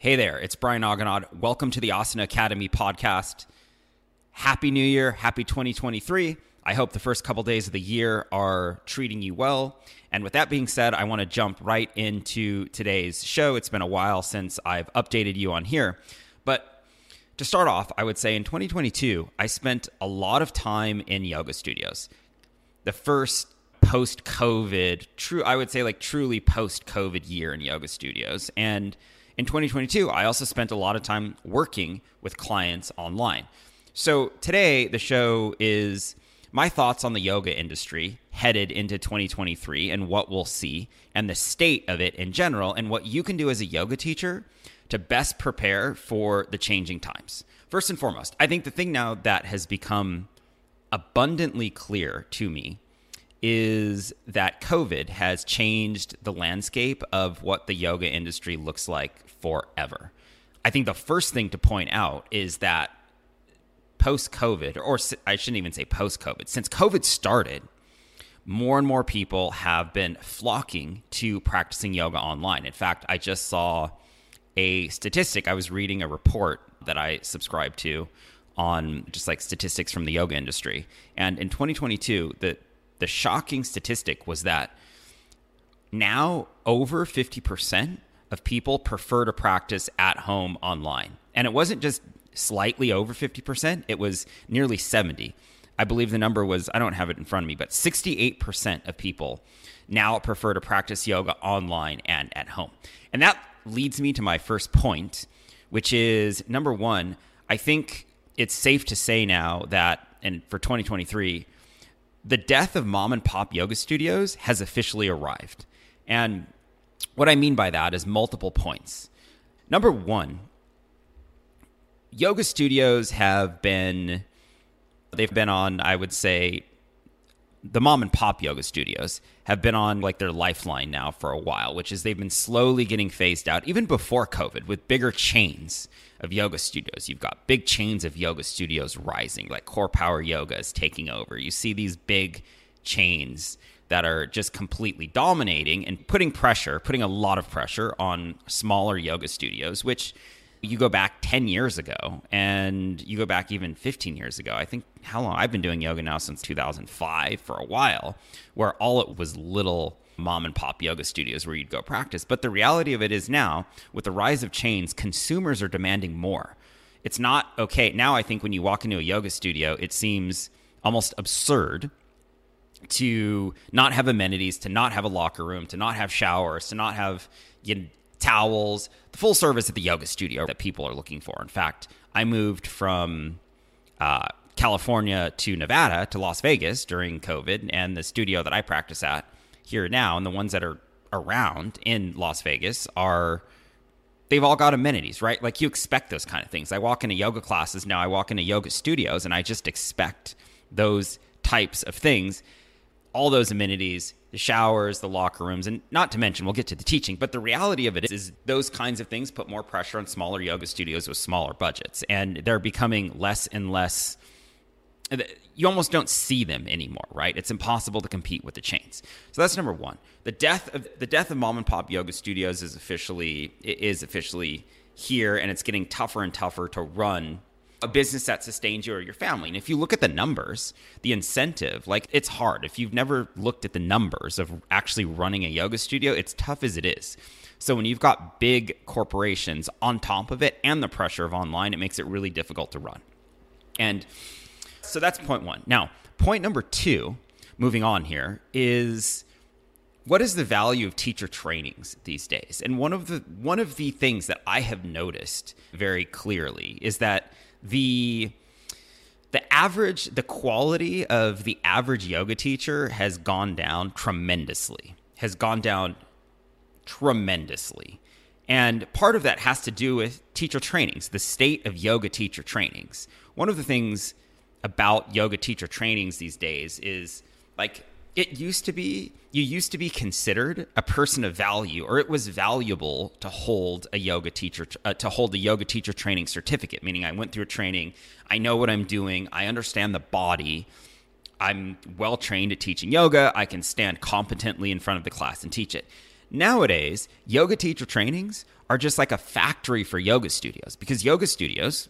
Hey there, it's Brian Aganad. Welcome to the Asana Academy podcast. Happy New Year, happy 2023. I hope the first couple days of the year are treating you well. And with that being said, I want to jump right into today's show. It's been a while since I've updated you on here. But to start off, I would say in 2022, I spent a lot of time in yoga studios. The first post COVID, true, I would say like truly post COVID year in yoga studios. And in 2022, I also spent a lot of time working with clients online. So today, the show is my thoughts on the yoga industry headed into 2023 and what we'll see, and the state of it in general, and what you can do as a yoga teacher to best prepare for the changing times. First and foremost, I think the thing now that has become abundantly clear to me is that COVID has changed the landscape of what the yoga industry looks like forever. I think the first thing to point out is that post COVID, or I shouldn't even say post COVID, since COVID started, more and more people have been flocking to practicing yoga online. In fact, I just saw a statistic. I was reading a report that I subscribe to on just like statistics from the yoga industry. And in 2022, the the shocking statistic was that now over 50% of people prefer to practice at home online. And it wasn't just slightly over 50%, it was nearly 70. I believe the number was I don't have it in front of me, but 68% of people now prefer to practice yoga online and at home. And that leads me to my first point, which is number 1, I think it's safe to say now that and for 2023 the death of mom and pop yoga studios has officially arrived. And what I mean by that is multiple points. Number one, yoga studios have been, they've been on, I would say, the mom and pop yoga studios have been on like their lifeline now for a while, which is they've been slowly getting phased out, even before COVID, with bigger chains of yoga studios. You've got big chains of yoga studios rising, like Core Power Yoga is taking over. You see these big chains that are just completely dominating and putting pressure, putting a lot of pressure on smaller yoga studios, which you go back 10 years ago and you go back even 15 years ago. I think how long I've been doing yoga now since 2005 for a while, where all it was little mom and pop yoga studios where you'd go practice. But the reality of it is now, with the rise of chains, consumers are demanding more. It's not okay. Now, I think when you walk into a yoga studio, it seems almost absurd to not have amenities, to not have a locker room, to not have showers, to not have you know, towels, the full service at the yoga studio that people are looking for. In fact, I moved from uh, California to Nevada to Las Vegas during COVID, and the studio that I practice at here now, and the ones that are around in Las Vegas are they've all got amenities, right? Like you expect those kind of things. I walk into yoga classes now, I walk into yoga studios, and I just expect those types of things all those amenities, the showers, the locker rooms, and not to mention, we'll get to the teaching, but the reality of it is, is, those kinds of things put more pressure on smaller yoga studios with smaller budgets. And they're becoming less and less, you almost don't see them anymore, right? It's impossible to compete with the chains. So that's number one. The death of the death of mom and pop yoga studios is officially is officially here, and it's getting tougher and tougher to run a business that sustains you or your family. And if you look at the numbers, the incentive, like it's hard. If you've never looked at the numbers of actually running a yoga studio, it's tough as it is. So when you've got big corporations on top of it and the pressure of online, it makes it really difficult to run. And so that's point one. Now, point number two, moving on here, is what is the value of teacher trainings these days? And one of the one of the things that I have noticed very clearly is that the the average the quality of the average yoga teacher has gone down tremendously has gone down tremendously and part of that has to do with teacher trainings the state of yoga teacher trainings one of the things about yoga teacher trainings these days is like it used to be you used to be considered a person of value or it was valuable to hold a yoga teacher uh, to hold a yoga teacher training certificate meaning i went through a training i know what i'm doing i understand the body i'm well trained at teaching yoga i can stand competently in front of the class and teach it. Nowadays yoga teacher trainings are just like a factory for yoga studios because yoga studios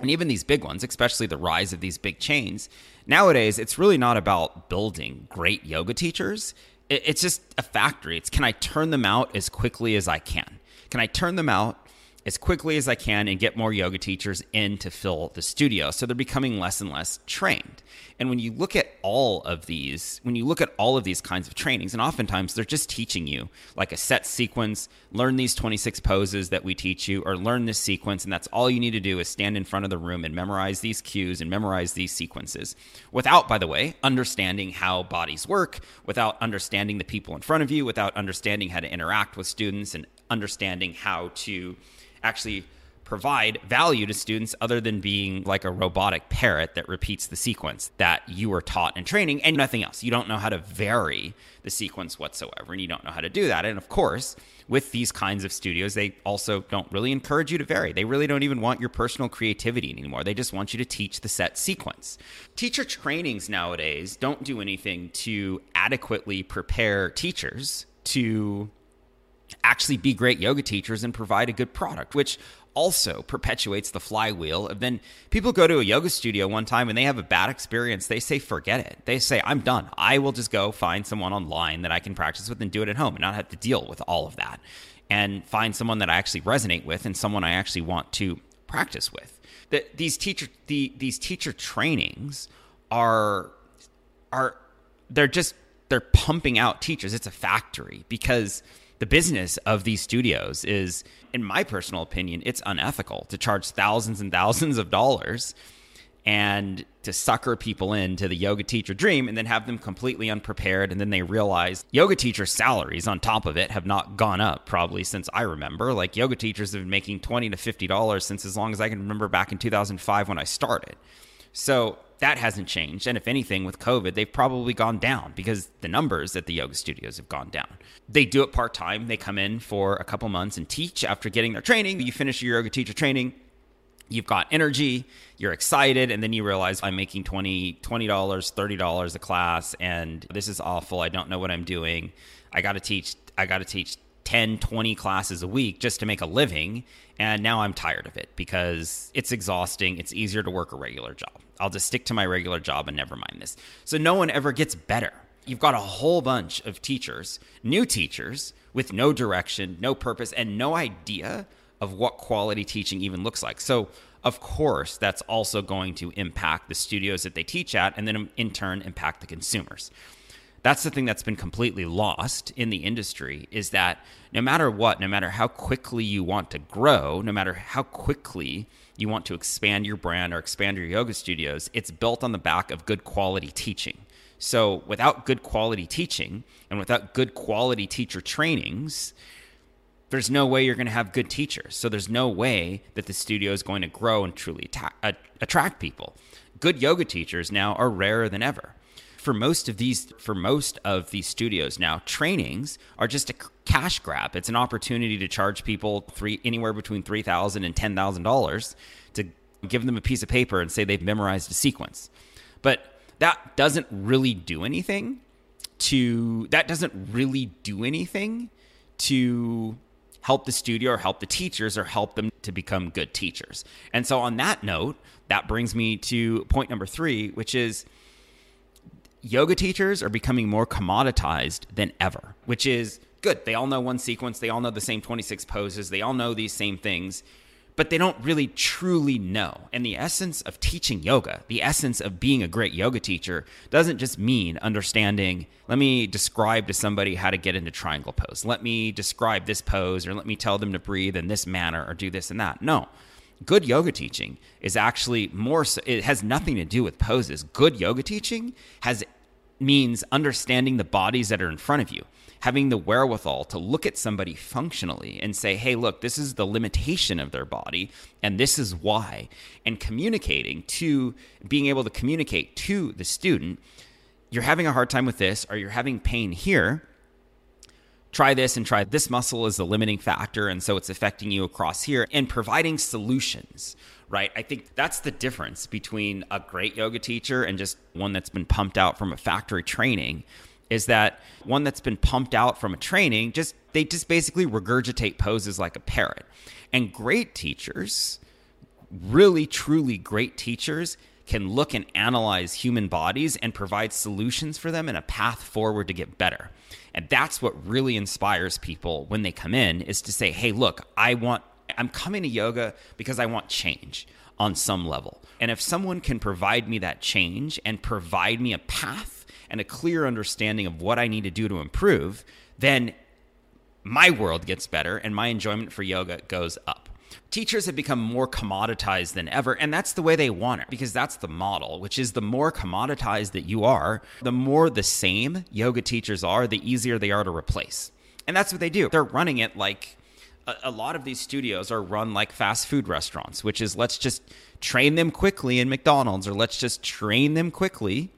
and even these big ones, especially the rise of these big chains, nowadays it's really not about building great yoga teachers. It's just a factory. It's can I turn them out as quickly as I can? Can I turn them out as quickly as I can and get more yoga teachers in to fill the studio. So they're becoming less and less trained. And when you look at all of these, when you look at all of these kinds of trainings, and oftentimes they're just teaching you like a set sequence, learn these 26 poses that we teach you, or learn this sequence. And that's all you need to do is stand in front of the room and memorize these cues and memorize these sequences without, by the way, understanding how bodies work, without understanding the people in front of you, without understanding how to interact with students and understanding how to actually provide value to students other than being like a robotic parrot that repeats the sequence that you were taught in training and nothing else. You don't know how to vary the sequence whatsoever, and you don't know how to do that. And of course, with these kinds of studios, they also don't really encourage you to vary. They really don't even want your personal creativity anymore. They just want you to teach the set sequence. Teacher trainings nowadays don't do anything to adequately prepare teachers to actually be great yoga teachers and provide a good product, which also perpetuates the flywheel of then people go to a yoga studio one time and they have a bad experience they say forget it. They say i'm done. I will just go find someone online that i can practice with and do it at home and not have to deal with all of that and find someone that i actually resonate with and someone i actually want to practice with. That these teacher the, these teacher trainings are are they're just they're pumping out teachers. It's a factory because the business of these studios is, in my personal opinion, it's unethical to charge thousands and thousands of dollars and to sucker people into the yoga teacher dream and then have them completely unprepared. And then they realize yoga teacher salaries on top of it have not gone up probably since I remember. Like yoga teachers have been making 20 to 50 dollars since as long as I can remember back in 2005 when I started. So that hasn't changed. And if anything, with COVID, they've probably gone down because the numbers at the yoga studios have gone down. They do it part time. They come in for a couple months and teach after getting their training. You finish your yoga teacher training. You've got energy, you're excited, and then you realize I'm making $20, $20, $30 a class, and this is awful. I don't know what I'm doing. I got to teach, I got to teach 10, 20 classes a week just to make a living. And now I'm tired of it because it's exhausting. It's easier to work a regular job. I'll just stick to my regular job and never mind this. So no one ever gets better. You've got a whole bunch of teachers, new teachers with no direction, no purpose, and no idea of what quality teaching even looks like. So, of course, that's also going to impact the studios that they teach at and then um, in turn impact the consumers. That's the thing that's been completely lost in the industry is that no matter what, no matter how quickly you want to grow, no matter how quickly you want to expand your brand or expand your yoga studios, it's built on the back of good quality teaching. So, without good quality teaching and without good quality teacher trainings, there's no way you're going to have good teachers. So, there's no way that the studio is going to grow and truly atta- attract people. Good yoga teachers now are rarer than ever for most of these for most of these studios. Now trainings are just a cash grab. It's an opportunity to charge people three anywhere between $3000 and $10000 to give them a piece of paper and say they've memorized a sequence. But that doesn't really do anything to that doesn't really do anything to help the studio or help the teachers or help them to become good teachers. And so on that note that brings me to point number 3 which is yoga teachers are becoming more commoditized than ever, which is good. They all know one sequence, they all know the same 26 poses, they all know these same things, but they don't really truly know. And the essence of teaching yoga, the essence of being a great yoga teacher, doesn't just mean understanding, let me describe to somebody how to get into triangle pose. Let me describe this pose, or let me tell them to breathe in this manner, or do this and that. No good yoga teaching is actually more so, it has nothing to do with poses. Good yoga teaching has means understanding the bodies that are in front of you having the wherewithal to look at somebody functionally and say hey look this is the limitation of their body and this is why. And communicating to being able to communicate to the student you're having a hard time with this or you're having pain here try this and try this muscle is the limiting factor and so it's affecting you across here and providing solutions right i think that's the difference between a great yoga teacher and just one that's been pumped out from a factory training is that one that's been pumped out from a training just they just basically regurgitate poses like a parrot. And great teachers, really truly great teachers can look and analyze human bodies and provide solutions for them and a path forward to get better. And that's what really inspires people when they come in is to say, "Hey, look, I want I'm coming to yoga because I want change on some level. And if someone can provide me that change and provide me a path and a clear understanding of what I need to do to improve, then my world gets better and my enjoyment for yoga goes up. Teachers have become more commoditized than ever, and that's the way they want it because that's the model, which is the more commoditized that you are, the more the same yoga teachers are, the easier they are to replace. And that's what they do. They're running it like a, lot of these studios are run like fast food restaurants, which is let's just train them quickly in McDonald's or let's just train them quickly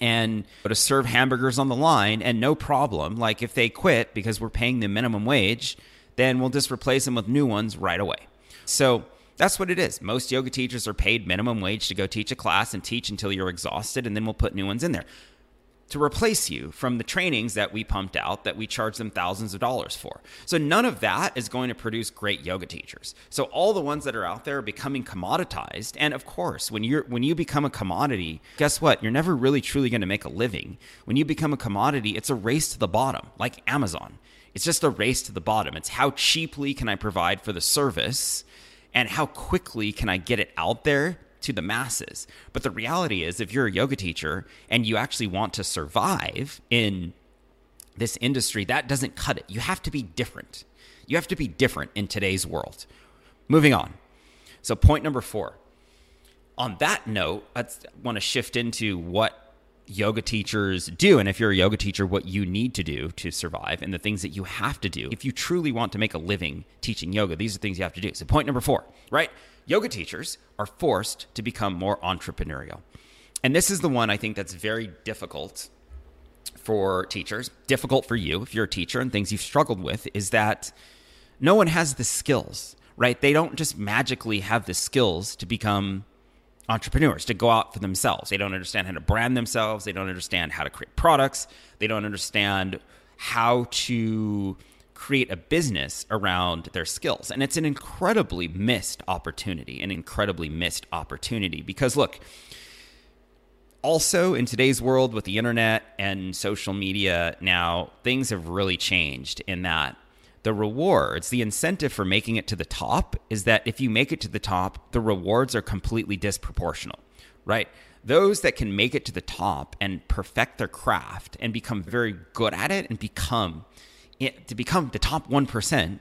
and to serve hamburgers on the line and no problem. Like if they quit because we're paying them minimum wage, then we'll just replace them with new ones right away. So that's what it is. Most yoga teachers are paid minimum wage to go teach a class and teach until you're exhausted, and then we'll put new ones in there to replace you from the trainings that we pumped out that we charge them thousands of dollars for. So none of that is going to produce great yoga teachers. So all the ones that are out there are becoming commoditized. And of course, when you're when you become a commodity, guess what? You're never really truly going to make a living. When you become a commodity, it's a race to the bottom, like Amazon. It's just a race to the bottom. It's how cheaply can I provide for the service and how quickly can I get it out there to the masses. But the reality is, if you're a yoga teacher and you actually want to survive in this industry, that doesn't cut it. You have to be different. You have to be different in today's world. Moving on. So, point number four. On that note, I want to shift into what yoga teachers do. And if you're a yoga teacher, what you need to do to survive and the things that you have to do. If you truly want to make a living teaching yoga, these are things you have to do. So, point number four, right? yoga teachers are forced to become more entrepreneurial. And this is the one I think that's very difficult for teachers, difficult for you if you're a teacher and things you've struggled with is that no one has the skills, right? They don't just magically have the skills to become entrepreneurs, to go out for themselves. They don't understand how to brand themselves, they don't understand how to create products, they don't understand how to create a business around their skills. And it's an incredibly missed opportunity, an incredibly missed opportunity because look, also in today's world with the internet and social media now, things have really changed in that the rewards, the incentive for making it to the top is that if you make it to the top, the rewards are completely disproportional, right? Those that can make it to the top and perfect their craft and become very good at it and become to become the top 1%,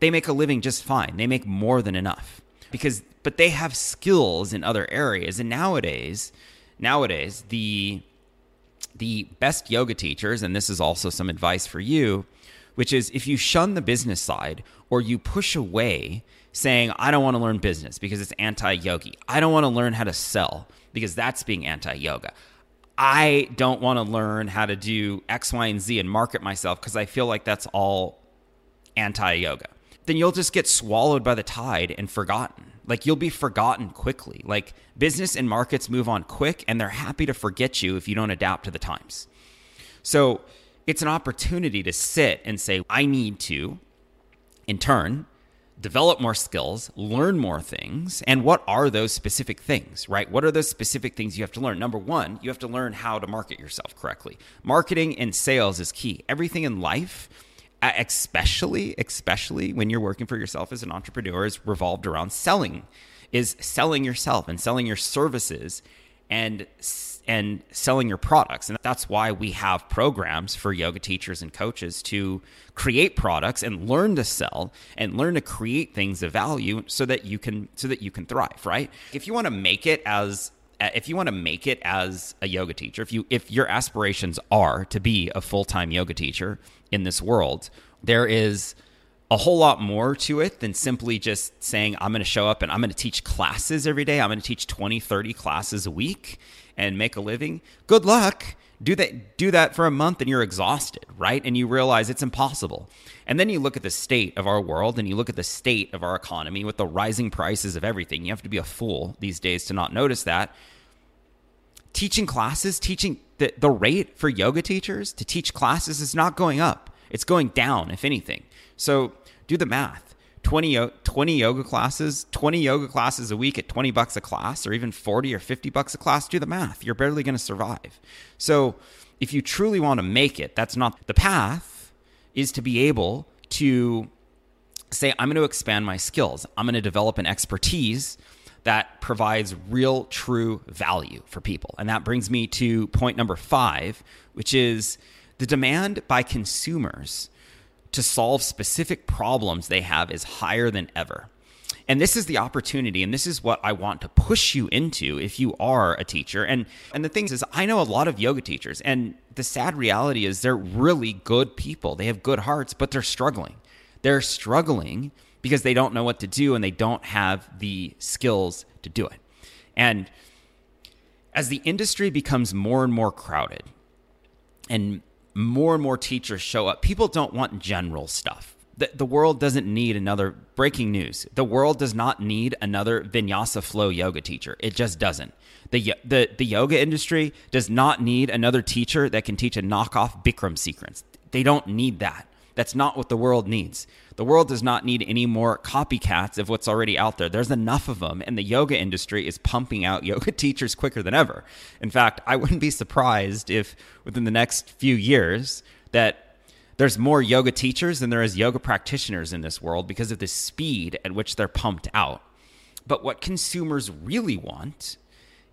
they make a living just fine. They make more than enough. Because but they have skills in other areas and nowadays nowadays the the best yoga teachers and this is also some advice for you which is if you shun the business side or you push away saying I don't want to learn business because it's anti-yogi. I don't want to learn how to sell because that's being anti-yoga. I don't want to learn how to do X, Y, and Z and market myself because I feel like that's all anti yoga. Then you'll just get swallowed by the tide and forgotten. Like you'll be forgotten quickly. Like business and markets move on quick and they're happy to forget you if you don't adapt to the times. So it's an opportunity to sit and say, I need to, in turn, develop more skills, learn more things. And what are those specific things, right? What are those specific things you have to learn? Number one, you have to learn how to market yourself correctly. Marketing and sales is key. Everything in life, especially, especially when you're working for yourself as an entrepreneur, is revolved around selling, is selling yourself and selling your services and and selling your products. And that's why we have programs for yoga teachers and coaches to create products and learn to sell and learn to create things of value so that you can so that you can thrive, right? If you want to make it as if you want to make it as a yoga teacher, if you if your aspirations are to be a full-time yoga teacher in this world, there is a whole lot more to it than simply just saying I'm going to show up and I'm going to teach classes every day. I'm going to teach 20, 30 classes a week and make a living. Good luck. Do that do that for a month and you're exhausted, right? And you realize it's impossible. And then you look at the state of our world and you look at the state of our economy with the rising prices of everything. You have to be a fool these days to not notice that. teaching classes, teaching the, the rate for yoga teachers to teach classes is not going up. It's going down, if anything. So do the math. 20, 20 yoga classes, 20 yoga classes a week at 20 bucks a class, or even 40 or 50 bucks a class, do the math. You're barely going to survive. So if you truly want to make it, that's not the path, is to be able to say, I'm going to expand my skills. I'm going to develop an expertise that provides real, true value for people. And that brings me to point number five, which is the demand by consumers to solve specific problems they have is higher than ever. And this is the opportunity, and this is what I want to push you into if you are a teacher. And and the thing is, I know a lot of yoga teachers, and the sad reality is they're really good people. They have good hearts, but they're struggling. They're struggling because they don't know what to do and they don't have the skills to do it. And as the industry becomes more and more crowded and more and more teachers show up, people don't want general stuff. The, the world doesn't need another breaking news. The world does not need another vinyasa flow yoga teacher. It just doesn't. The, the, the yoga industry does not need another teacher that can teach a knockoff Bikram sequence. They don't need that. That's not what the world needs. The world does not need any more copycats of what's already out there. There's enough of them, and the yoga industry is pumping out yoga teachers quicker than ever. In fact, I wouldn't be surprised if within the next few years that there's more yoga teachers than there is yoga practitioners in this world because of the speed at which they're pumped out. But what consumers really want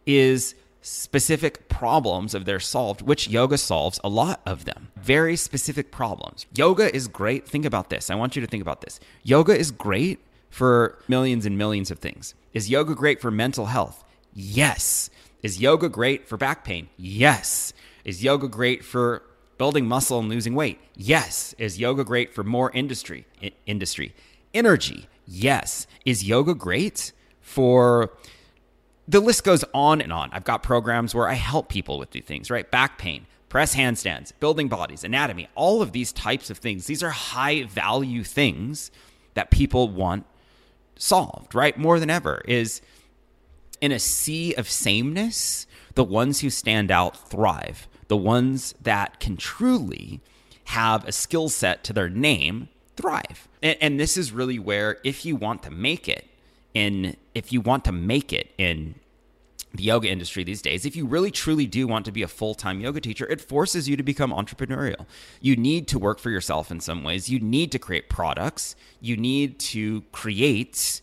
is specific problems of theirs solved, which yoga solves a lot of them. Very specific problems. Yoga is great. Think about this. I want you to think about this. Yoga is great for millions and millions of things. Is yoga great for mental health? Yes. Is yoga great for back pain? Yes. Is yoga great for building muscle and losing weight? Yes. Is yoga great for more industry? I- industry. Energy? Yes. Is yoga great for the list goes on and on. I've got programs where I help people with these things, right? Back pain, press handstands, building bodies, anatomy, all of these types of things. These are high value things that people want solved, right? More than ever is in a sea of sameness, the ones who stand out thrive. The ones that can truly have a skill set to their name thrive. And, and this is really where, if you want to make it, in if you want to make it in the yoga industry these days, if you really truly do want to be a full time yoga teacher, it forces you to become entrepreneurial. You need to work for yourself in some ways. You need to create products. You need to create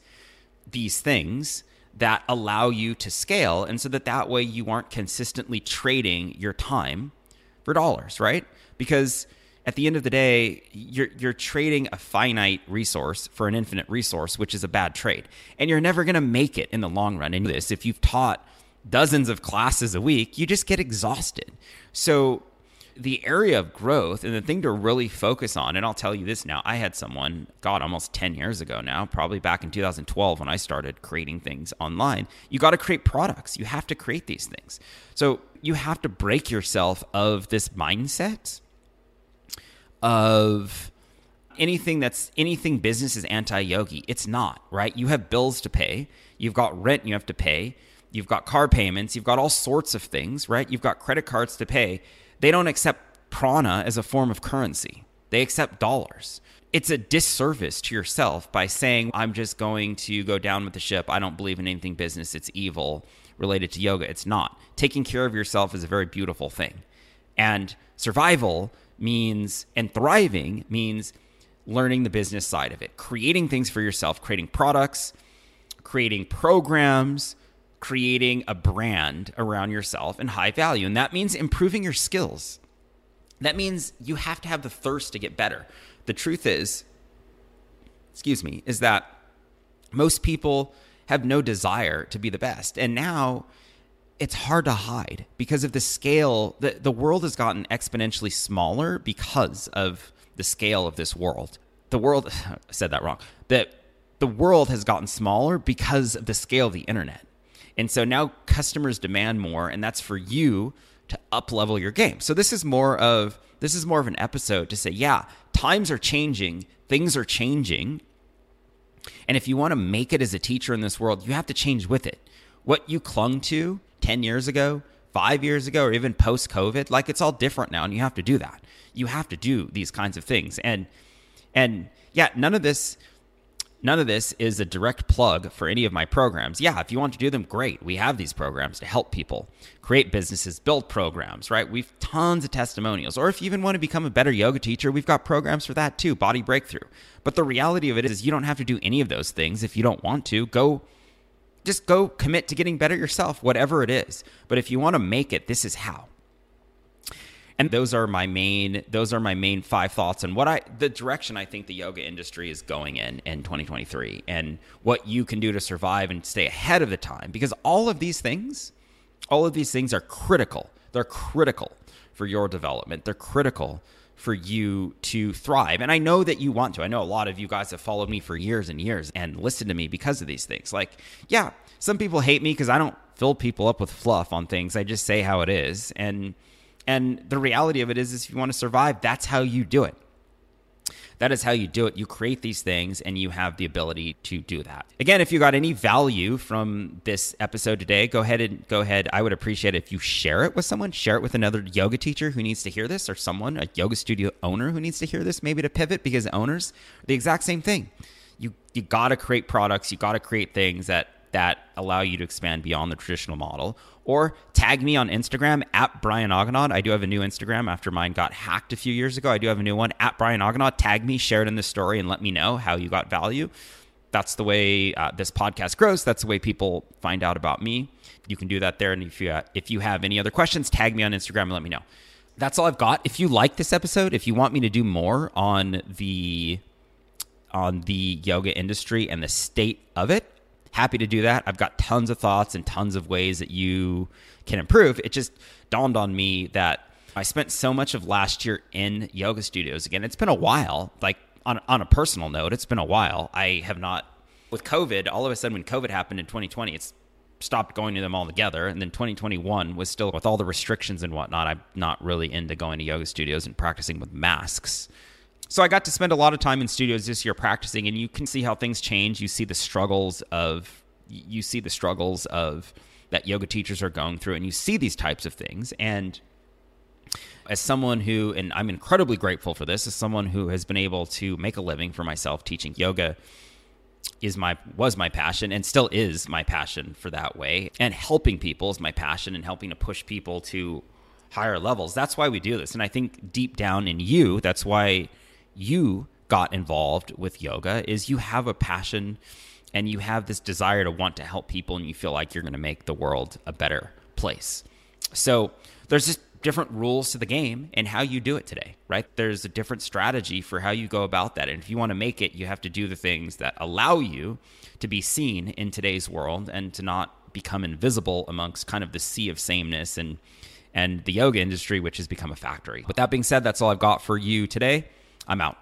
these things that allow you to scale. And so that that way you aren't consistently trading your time for dollars, right? Because at the end of the day, you're you're trading a finite resource for an infinite resource, which is a bad trade. And you're never going to make it in the long run. And this, if you've taught dozens of classes a week, you just get exhausted. So the area of growth and the thing to really focus on, and I'll tell you this now, I had someone, God, almost 10 years ago now, probably back in 2012 when I started creating things online. You got to create products. You have to create these things. So you have to break yourself of this mindset of anything that's anything business is anti yogi. It's not, right? You have bills to pay, you've got rent you have to pay, you've got car payments, you've got all sorts of things, right? You've got credit cards to pay. They don't accept prana as a form of currency, they accept dollars. It's a disservice to yourself by saying, I'm just going to go down with the ship. I don't believe in anything business. It's evil related to yoga. It's not. Taking care of yourself is a very beautiful thing. And survival means, and thriving means learning the business side of it, creating things for yourself, creating products, creating programs, creating a brand around yourself and high value. And that means improving your skills. That means you have to have the thirst to get better. The truth is, excuse me, is that most people have no desire to be the best. And now it's hard to hide because of the scale. The, the world has gotten exponentially smaller because of the scale of this world. The world, I said that wrong. That the world has gotten smaller because of the scale of the internet. And so now customers demand more, and that's for you to up level your game. So this is more of this is more of an episode to say, yeah, times are changing, things are changing. And if you want to make it as a teacher in this world, you have to change with it. What you clung to 10 years ago, five years ago or even post COVID. Like it's all different now, and you have to do that. You have to do these kinds of things, and and yeah, none of this None of this is a direct plug for any of my programs. Yeah, if you want to do them, great. We have these programs to help people create businesses, build programs, right? We've tons of testimonials. Or if you even want to become a better yoga teacher, we've got programs for that too, Body Breakthrough. But the reality of it is you don't have to do any of those things if you don't want to. Go just go commit to getting better yourself, whatever it is. But if you want to make it, this is how and those are my main those are my main five thoughts. And what i the direction i think the yoga industry is going in in 2023 and what you can do to survive and stay ahead of the time because all of these things all of these things are critical. They're critical for your development. They're critical for you to thrive. And i know that you want to. I know a lot of you guys have followed me for years and years and listened to me because of these things. Like yeah some people hate me because i don't fill people up with fluff on things. I just say how it is. And and the reality of it is, is if you want to survive, that's how you do it. That is how you do it. You create these things and you have the ability to do that. Again, if you got any value from this episode today, go ahead and go ahead. I would appreciate it if you share it with someone, share it with another yoga teacher who needs to hear this or someone, a yoga studio owner who needs to hear this, maybe to pivot because owners are the exact same thing. You you got to create products, you got to create things that that allow you to expand beyond the traditional model or tag me on Instagram at Brian Aganad. I do have a new Instagram after mine got hacked a few years ago. I do have a new one at Brian Aganad. Tag me, share it in the story, and let me know how you got value. That's the way uh, this podcast grows. That's the way people find out about me. You can do that there. And if you uh, if you have any other questions, tag me on Instagram and let me know. That's all I've got. If you like this episode, if you want me to do more on the on the yoga industry and the state of it, happy to do that. I've got tons of thoughts and tons of ways that you can improve. It just dawned on me that I spent so much of last year in yoga studios. Again, it's been a while. Like on on a personal note, it's been a while. I have not with COVID. All of a sudden, when COVID happened in 2020, it's stopped going to them altogether. And then 2021 was still with all the restrictions and whatnot. I'm not really into going to yoga studios and practicing with masks. So I got to spend a lot of time in studios this year practicing, and you can see how things change. You see the struggles of you see the struggles of that yoga teachers are going through, and you see these types of things. And as someone who, and I'm incredibly grateful for this, as someone who has been able to make a living for myself teaching yoga, is my was my passion and still is my passion for that way and helping people is my passion and helping to push people to higher levels that's why we do this and i think deep down in you that's why you got involved with yoga is you have a passion and you have this desire to want to help people and you feel like you're going to make the world a better place. So there's just different rules to the game and how you do it today, right? There's a different strategy for how you go about that. And if you want to make it, you have to do the things that allow you to be seen in today's world and to not become invisible amongst kind of the sea of sameness and and the yoga industry which has become a factory. With that being said, that's all I've got for you today. I'm out.